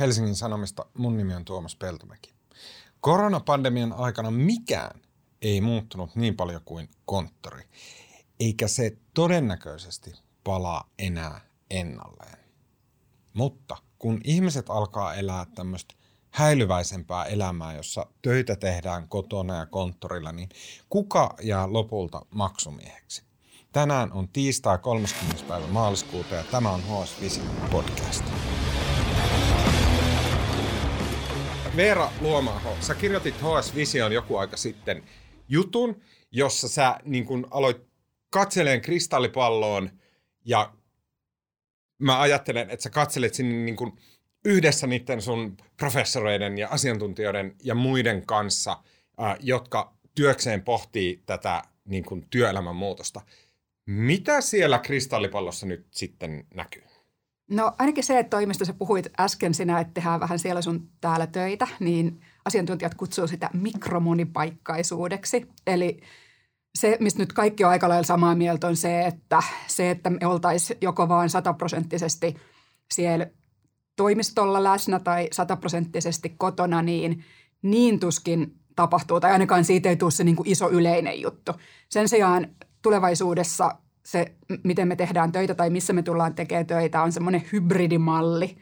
Helsingin Sanomista. Mun nimi on Tuomas Peltomäki. Koronapandemian aikana mikään ei muuttunut niin paljon kuin konttori, eikä se todennäköisesti palaa enää ennalleen. Mutta kun ihmiset alkaa elää tämmöistä häilyväisempää elämää, jossa töitä tehdään kotona ja konttorilla, niin kuka jää lopulta maksumieheksi? Tänään on tiistai 30. päivä maaliskuuta ja tämä on HS Vision podcast. Veera Luomaho, sä kirjoitit HS Vision joku aika sitten jutun, jossa sä niin kun aloit katseleen kristallipalloon ja mä ajattelen, että sä katselet sinne niin kun yhdessä niiden sun professoreiden ja asiantuntijoiden ja muiden kanssa, jotka työkseen pohtii tätä niin kun työelämän muutosta. Mitä siellä kristallipallossa nyt sitten näkyy? No ainakin se, että toimistossa puhuit äsken sinä, että tehdään vähän siellä sun täällä töitä, niin asiantuntijat kutsuu sitä mikromonipaikkaisuudeksi. Eli se, mistä nyt kaikki on aika lailla samaa mieltä, on se, että se, että me oltaisiin joko vaan sataprosenttisesti siellä toimistolla läsnä tai sataprosenttisesti kotona, niin niin tuskin tapahtuu, tai ainakaan siitä ei tule se niin kuin iso yleinen juttu. Sen sijaan tulevaisuudessa se, miten me tehdään töitä tai missä me tullaan tekemään töitä, on semmoinen hybridimalli,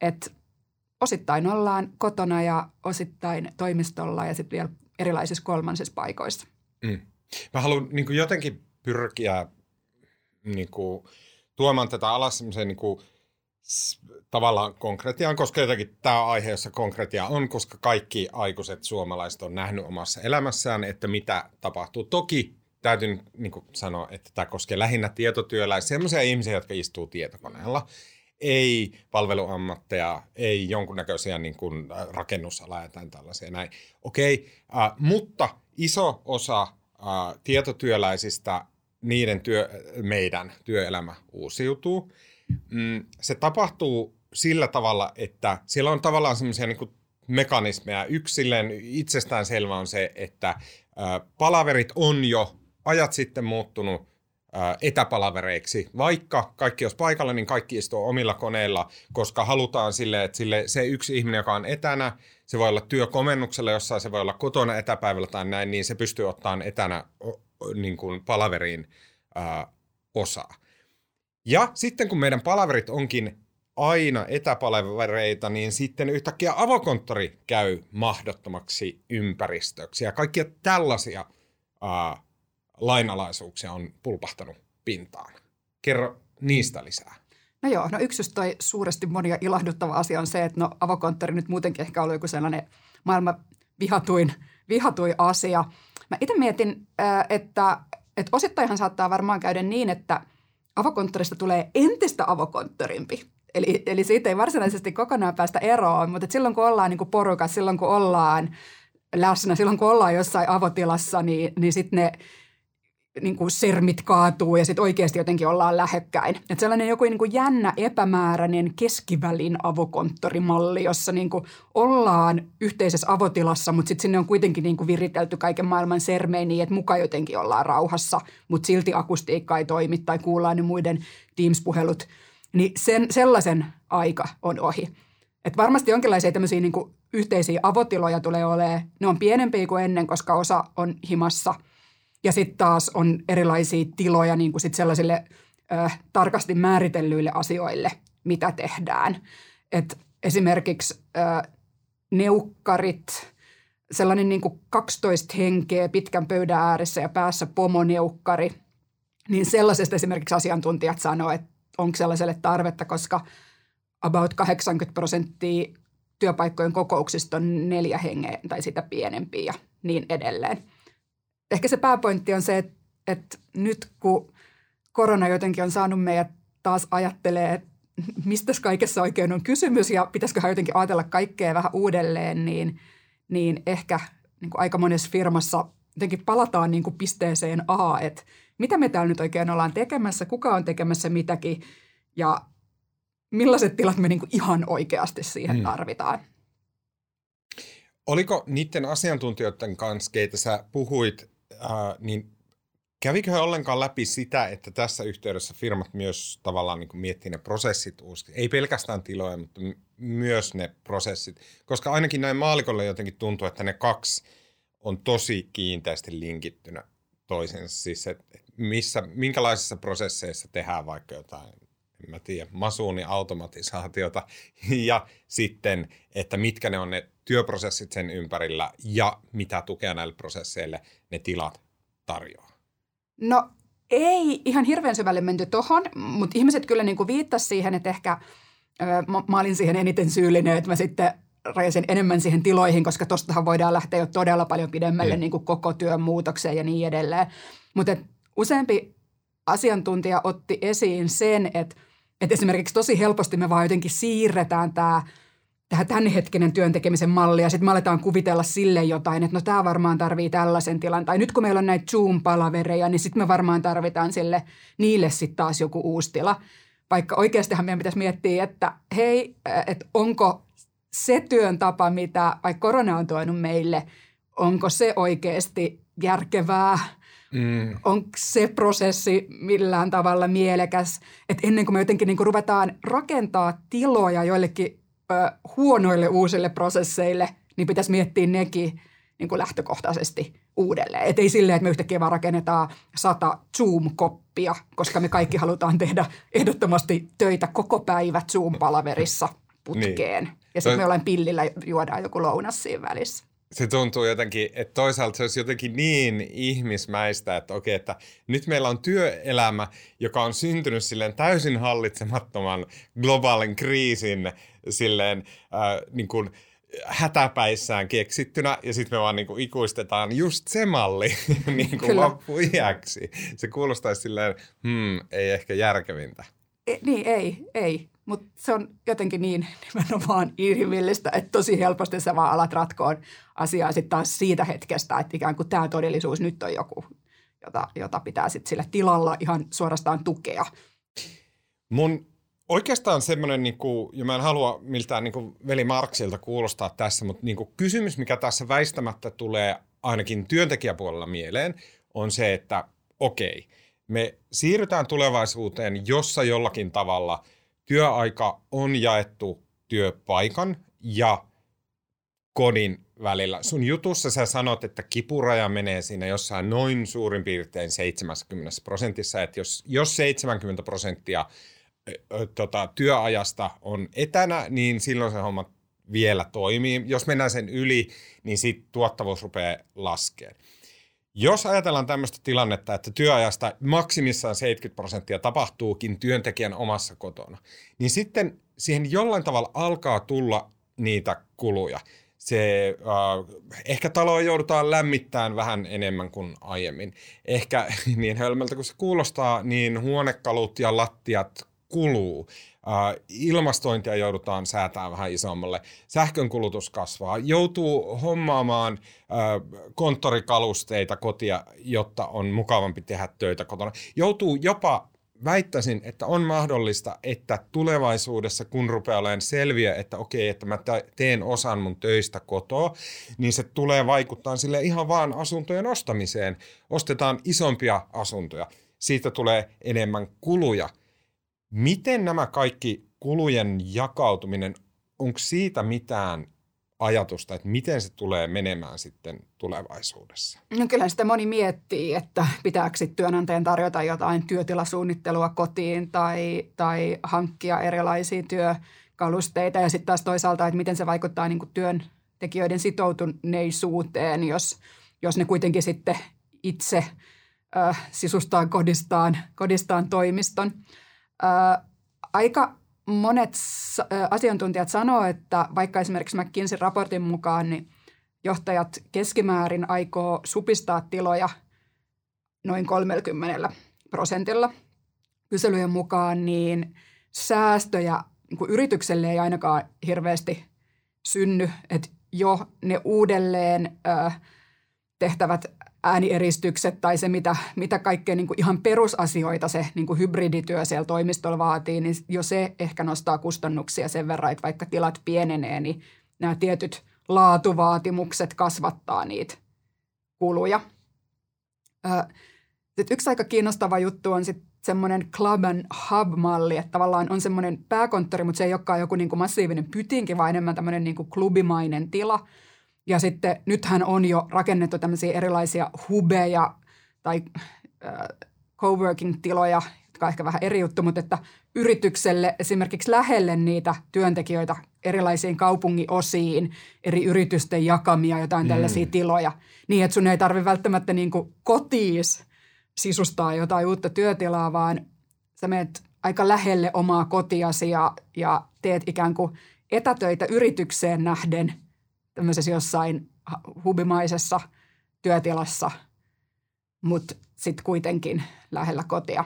että osittain ollaan kotona ja osittain toimistolla ja sitten vielä erilaisissa kolmansissa paikoissa. Mm. Mä haluan niin jotenkin pyrkiä niin kuin, tuomaan tätä alas semmoiseen niin tavallaan konkretiaan, koska jotenkin tämä aihe, jossa konkretia on, koska kaikki aikuiset suomalaiset on nähnyt omassa elämässään, että mitä tapahtuu. Toki täytyy niin kuin sanoa, että tämä koskee lähinnä tietotyöläisiä, sellaisia ihmisiä, jotka istuu tietokoneella. Ei palveluammatteja, ei jonkunnäköisiä niin kuin rakennusalaa ja tämän tällaisia näin. Okei, äh, mutta iso osa äh, tietotyöläisistä, niiden työ, meidän työelämä uusiutuu. Mm, se tapahtuu sillä tavalla, että siellä on tavallaan semmoisia niin mekanismeja. Yksilleen itsestään selvä on se, että äh, palaverit on jo ajat sitten muuttunut etäpalavereiksi. Vaikka kaikki olisi paikalla, niin kaikki istuu omilla koneilla, koska halutaan sille, että sille, se yksi ihminen, joka on etänä, se voi olla työkomennuksella jossain, se voi olla kotona etäpäivällä tai näin, niin se pystyy ottamaan etänä niin kuin palaveriin ää, osaa. Ja sitten kun meidän palaverit onkin aina etäpalavereita, niin sitten yhtäkkiä avokonttori käy mahdottomaksi ympäristöksi. Ja kaikkia tällaisia ää, lainalaisuuksia on pulpahtanut pintaan. Kerro niistä lisää. No joo, no yksi just toi suuresti monia ilahduttava asia on se, että no avokonttori nyt muutenkin ehkä ollut joku sellainen maailman vihatuin, vihatuin asia. Mä itse mietin, että, että osittainhan saattaa varmaan käydä niin, että avokonttorista tulee entistä avokonttorimpi. Eli, eli siitä ei varsinaisesti kokonaan päästä eroon, mutta silloin kun ollaan niin porukassa, silloin kun ollaan läsnä, silloin kun ollaan jossain avotilassa, niin, niin sitten ne – niin kuin sermit kaatuu ja sitten oikeasti jotenkin ollaan lähekkäin. Että sellainen joku niin kuin jännä, epämääräinen keskivälin avokonttorimalli, jossa niin kuin ollaan yhteisessä avotilassa, mutta sitten sinne on kuitenkin niin kuin viritelty kaiken maailman sermejä niin, että muka jotenkin ollaan rauhassa, mutta silti akustiikka ei toimi tai kuullaan ne muiden Teams-puhelut. Niin sen, sellaisen aika on ohi. Et varmasti jonkinlaisia tämmöisiä niin kuin yhteisiä avotiloja tulee olemaan. Ne on pienempiä kuin ennen, koska osa on himassa – ja sitten taas on erilaisia tiloja niin kuin sit sellaisille ö, tarkasti määritellyille asioille, mitä tehdään. Et esimerkiksi ö, neukkarit, sellainen niin kuin 12 henkeä pitkän pöydän ääressä ja päässä pomoneukkari, niin sellaisesta esimerkiksi asiantuntijat sanoo, että onko sellaiselle tarvetta, koska about 80 prosenttia työpaikkojen kokouksista on neljä hengeä tai sitä pienempiä ja niin edelleen – ehkä se pääpointti on se, että, että nyt kun korona jotenkin on saanut meidät taas ajattelee, että mistä kaikessa oikein on kysymys ja pitäisiköhän jotenkin ajatella kaikkea vähän uudelleen, niin, niin ehkä niin kuin aika monessa firmassa jotenkin palataan niin kuin pisteeseen A, että mitä me täällä nyt oikein ollaan tekemässä, kuka on tekemässä mitäkin ja millaiset tilat me niin kuin ihan oikeasti siihen hmm. tarvitaan. Oliko niiden asiantuntijoiden kanssa, keitä sä puhuit, äh, niin kävikö he ollenkaan läpi sitä, että tässä yhteydessä firmat myös tavallaan niin miettii ne prosessit uusiksi? Ei pelkästään tiloja, mutta myös ne prosessit. Koska ainakin näin maalikolle jotenkin tuntuu, että ne kaksi on tosi kiinteästi linkittynä toisensa. Siis, että missä, minkälaisissa prosesseissa tehdään vaikka jotain, en mä tiedä, masuuni-automatisaatiota ja sitten, että mitkä ne on ne työprosessit sen ympärillä ja mitä tukea näille prosesseille ne tilat tarjoaa. No ei ihan hirveän syvälle menty tuohon, mutta ihmiset kyllä niin kuin viittasivat siihen, että ehkä mä, mä olin siihen eniten syyllinen, että mä sitten rajasin enemmän siihen tiloihin, koska tuostahan voidaan lähteä jo todella paljon pidemmälle mm. niin kuin koko työn muutokseen ja niin edelleen. Mutta useampi asiantuntija otti esiin sen, että, että esimerkiksi tosi helposti me vaan jotenkin siirretään tämä tähän tämänhetkinen työntekemisen malli ja sitten me aletaan kuvitella sille jotain, että no tämä varmaan tarvii tällaisen tilan. Tai nyt kun meillä on näitä Zoom-palavereja, niin sitten me varmaan tarvitaan sille niille sitten taas joku uusi tila. Vaikka oikeastihan meidän pitäisi miettiä, että hei, että onko se työn tapa, mitä vaikka korona on tuonut meille, onko se oikeasti järkevää – Mm. Onko se prosessi millään tavalla mielekäs, että ennen kuin me jotenkin niin kuin ruvetaan rakentaa tiloja joillekin ö, huonoille uusille prosesseille, niin pitäisi miettiä nekin niin kuin lähtökohtaisesti uudelleen. Että ei silleen, että me yhtäkkiä vaan rakennetaan sata Zoom-koppia, koska me kaikki halutaan tehdä ehdottomasti töitä koko päivä Zoom-palaverissa putkeen. Niin. Ja sitten me ollaan pillillä juodaan joku lounas siinä välissä se tuntuu jotenkin, että toisaalta se olisi jotenkin niin ihmismäistä, että okei, että nyt meillä on työelämä, joka on syntynyt silleen täysin hallitsemattoman globaalin kriisin silleen äh, niin kuin hätäpäissään keksittynä ja sitten me vaan niin kuin ikuistetaan just se malli niin kuin loppuiäksi. Se kuulostaisi silleen, hmm, ei ehkä järkevintä. E, niin, ei, ei. Mutta se on jotenkin niin nimenomaan inhimillistä, että tosi helposti sä vaan alat ratkoon asiaa sitten taas siitä hetkestä, että ikään kuin tämä todellisuus nyt on joku, jota, jota pitää sitten sillä tilalla ihan suorastaan tukea. Mun oikeastaan semmoinen, niin kuin, ja mä en halua miltään niin kuin veli Marksilta kuulostaa tässä, mutta niin kuin kysymys, mikä tässä väistämättä tulee ainakin työntekijäpuolella mieleen, on se, että okei, me siirrytään tulevaisuuteen, jossa jollakin tavalla – työaika on jaettu työpaikan ja kodin välillä. Sun jutussa sä sanot, että kipuraja menee siinä jossain noin suurin piirtein 70 prosentissa, että jos, jos 70 prosenttia tota, työajasta on etänä, niin silloin se homma vielä toimii. Jos mennään sen yli, niin sitten tuottavuus rupeaa laskemaan. Jos ajatellaan tämmöistä tilannetta, että työajasta maksimissaan 70 prosenttia tapahtuukin työntekijän omassa kotona, niin sitten siihen jollain tavalla alkaa tulla niitä kuluja. Se, äh, ehkä taloa joudutaan lämmittämään vähän enemmän kuin aiemmin. Ehkä niin hölmöltä kuin se kuulostaa, niin huonekalut ja lattiat kuluu. Ilmastointia joudutaan säätämään vähän isommalle, sähkön kulutus kasvaa, joutuu hommaamaan konttorikalusteita kotia, jotta on mukavampi tehdä töitä kotona. Joutuu jopa väittäisin, että on mahdollista, että tulevaisuudessa, kun rupeaa olemaan selviä, että okei, että mä teen osan mun töistä kotoa, niin se tulee vaikuttaa sille ihan vaan asuntojen ostamiseen. Ostetaan isompia asuntoja. Siitä tulee enemmän kuluja – Miten nämä kaikki kulujen jakautuminen, onko siitä mitään ajatusta, että miten se tulee menemään sitten tulevaisuudessa? No kyllä sitä moni miettii, että pitääkö työnantajan tarjota jotain työtilasuunnittelua kotiin tai, tai hankkia erilaisia työkalusteita ja sitten taas toisaalta, että miten se vaikuttaa niin työntekijöiden sitoutuneisuuteen, jos, jos ne kuitenkin sitten itse äh, sisustaa kodistaan, kodistaan toimiston – aika monet asiantuntijat sanoo, että vaikka esimerkiksi McKinsey raportin mukaan, niin johtajat keskimäärin aikoo supistaa tiloja noin 30 prosentilla. Kyselyjen mukaan niin säästöjä niin yritykselle ei ainakaan hirveästi synny, että jo ne uudelleen ö, tehtävät ääniерistykset tai se, mitä, mitä kaikkea niin kuin ihan perusasioita se niin kuin hybridityö siellä toimistolla vaatii, niin jo se ehkä nostaa kustannuksia sen verran, että vaikka tilat pienenee, niin nämä tietyt laatuvaatimukset kasvattaa niitä kuluja. Sitten yksi aika kiinnostava juttu on sitten semmoinen club and hub-malli, että tavallaan on semmoinen pääkonttori, mutta se ei olekaan joku niin kuin massiivinen pytinki, vaan enemmän tämmöinen niin kuin klubimainen tila. Ja sitten nythän on jo rakennettu tämmöisiä erilaisia hubeja tai äh, coworking-tiloja, jotka on ehkä vähän eri juttu, mutta että yritykselle esimerkiksi lähelle niitä työntekijöitä erilaisiin kaupungin osiin, eri yritysten jakamia jotain mm. tällaisia tiloja, niin että sun ei tarvi välttämättä niin kuin kotiis sisustaa jotain uutta työtilaa, vaan sä menet aika lähelle omaa kotiasi ja, ja teet ikään kuin etätöitä yritykseen nähden tämmöisessä jossain hubimaisessa työtilassa, mutta sitten kuitenkin lähellä kotia.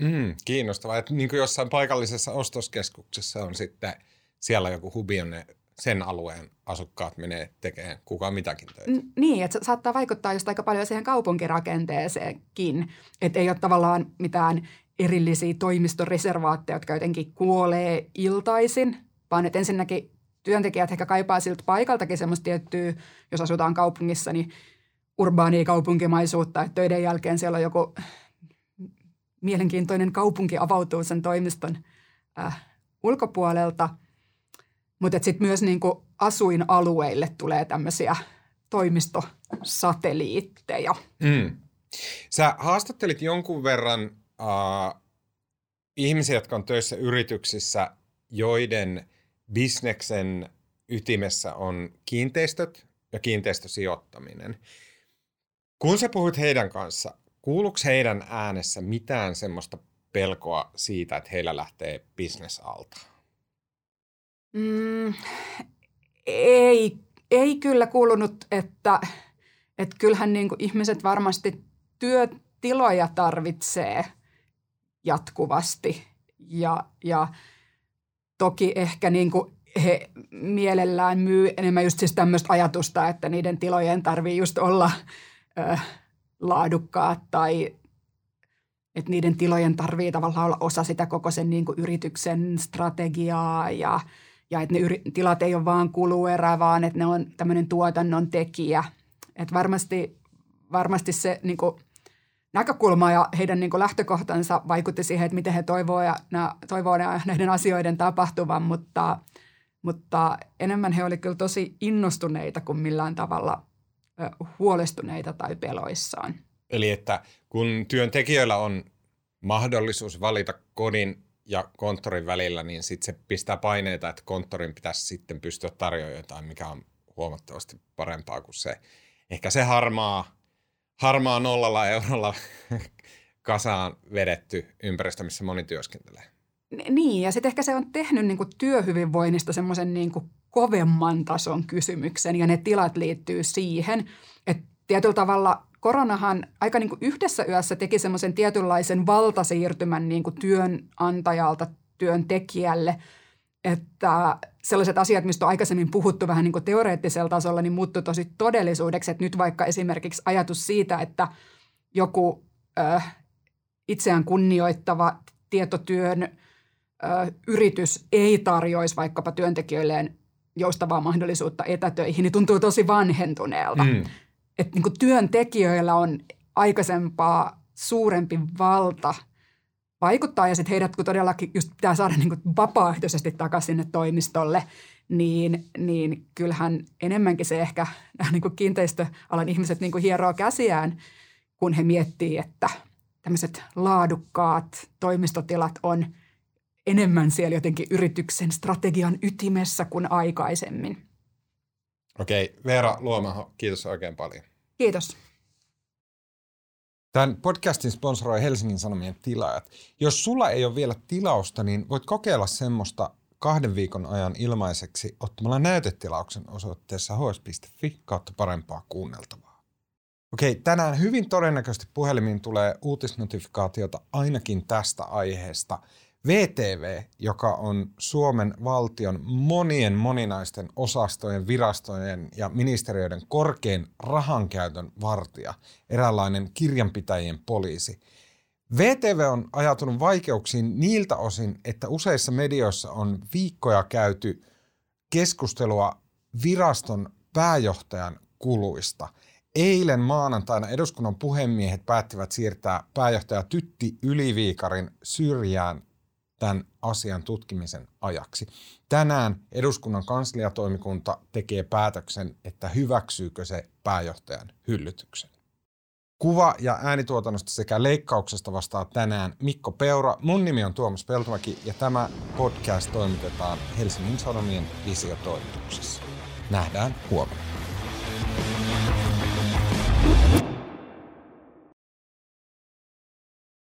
Mm, kiinnostavaa, että niin kuin jossain paikallisessa ostoskeskuksessa on sitten siellä joku hubi, jonne sen alueen asukkaat menee tekemään kuka mitäkin töitä. Niin, että se saattaa vaikuttaa just aika paljon siihen kaupunkirakenteeseenkin. Että ei ole tavallaan mitään erillisiä toimistoreservaatteja, jotka jotenkin kuolee iltaisin, vaan että ensinnäkin työntekijät ehkä kaipaa siltä paikaltakin semmoista tiettyä, jos asutaan kaupungissa, niin urbaania kaupunkimaisuutta, että töiden jälkeen siellä on joku mielenkiintoinen kaupunki avautuu sen toimiston äh, ulkopuolelta. Mutta sitten myös niin kuin asuinalueille tulee tämmöisiä toimistosatelliitteja. Mm. Sä haastattelit jonkun verran äh, ihmisiä, jotka on töissä yrityksissä, joiden bisneksen ytimessä on kiinteistöt ja kiinteistösijoittaminen. Kun sä puhuit heidän kanssa, kuuluuko heidän äänessä mitään semmoista pelkoa siitä, että heillä lähtee bisnes alta? Mm, ei, ei kyllä kuulunut, että, että kyllähän niin kuin ihmiset varmasti työtiloja tarvitsee jatkuvasti ja, ja toki ehkä niin kuin he mielellään myy enemmän just siis tämmöistä ajatusta, että niiden tilojen tarvii just olla ö, laadukkaat tai että niiden tilojen tarvii tavallaan olla osa sitä koko sen niin kuin yrityksen strategiaa ja, ja että ne yri, tilat ei ole vaan kuluerä, vaan että ne on tämmöinen tuotannon tekijä. Että varmasti, varmasti se niin kuin näkökulma ja heidän niin kuin lähtökohtansa vaikutti siihen, että miten he toivoo, ja, toivoo näiden asioiden tapahtuvan, mutta, mutta enemmän he olivat kyllä tosi innostuneita kuin millään tavalla huolestuneita tai peloissaan. Eli että kun työntekijöillä on mahdollisuus valita kodin ja konttorin välillä, niin sitten se pistää paineita, että konttorin pitäisi sitten pystyä tarjoamaan jotain, mikä on huomattavasti parempaa kuin se. Ehkä se harmaa, harmaa nollalla eurolla kasaan vedetty ympäristö, missä moni työskentelee. Niin, ja sitten ehkä se on tehnyt niin kuin työhyvinvoinnista semmoisen niin kovemman tason kysymyksen, ja ne tilat liittyy siihen, että tietyllä tavalla koronahan aika niin kuin yhdessä yössä teki semmoisen tietynlaisen valtasiirtymän niin kuin työnantajalta työntekijälle, että sellaiset asiat, mistä on aikaisemmin puhuttu vähän niin kuin teoreettisella tasolla, niin muuttui tosi todellisuudeksi. Että nyt vaikka esimerkiksi ajatus siitä, että joku äh, itseään kunnioittava tietotyön äh, yritys ei tarjoisi vaikkapa työntekijöilleen joustavaa mahdollisuutta etätöihin, niin tuntuu tosi vanhentuneelta. Mm. Että niin työntekijöillä on aikaisempaa suurempi valta vaikuttaa ja sitten heidät kun todellakin just pitää saada niin kuin vapaaehtoisesti takaisin sinne toimistolle, niin, niin kyllähän enemmänkin se ehkä niin kuin kiinteistöalan ihmiset niin kuin hieroo käsiään, kun he miettii, että tämmöiset laadukkaat toimistotilat on – enemmän siellä jotenkin yrityksen strategian ytimessä kuin aikaisemmin. Okei, Veera Luomaho, kiitos oikein paljon. Kiitos. Tämän podcastin sponsoroi Helsingin Sanomien tilaajat. Jos sulla ei ole vielä tilausta, niin voit kokeilla semmoista kahden viikon ajan ilmaiseksi ottamalla näytetilauksen osoitteessa hs.fi kautta parempaa kuunneltavaa. Okei, tänään hyvin todennäköisesti puhelimiin tulee uutisnotifikaatiota ainakin tästä aiheesta – VTV, joka on Suomen valtion monien moninaisten osastojen, virastojen ja ministeriöiden korkein rahankäytön vartija, eräänlainen kirjanpitäjien poliisi. VTV on ajatunut vaikeuksiin niiltä osin, että useissa medioissa on viikkoja käyty keskustelua viraston pääjohtajan kuluista. Eilen maanantaina eduskunnan puhemiehet päättivät siirtää pääjohtaja Tytti Yliviikarin syrjään tämän asian tutkimisen ajaksi. Tänään eduskunnan kansliatoimikunta tekee päätöksen, että hyväksyykö se pääjohtajan hyllytyksen. Kuva- ja äänituotannosta sekä leikkauksesta vastaa tänään Mikko Peura. Mun nimi on Tuomas Peltomäki ja tämä podcast toimitetaan Helsingin Sanomien visiotoimituksessa. Nähdään huomenna.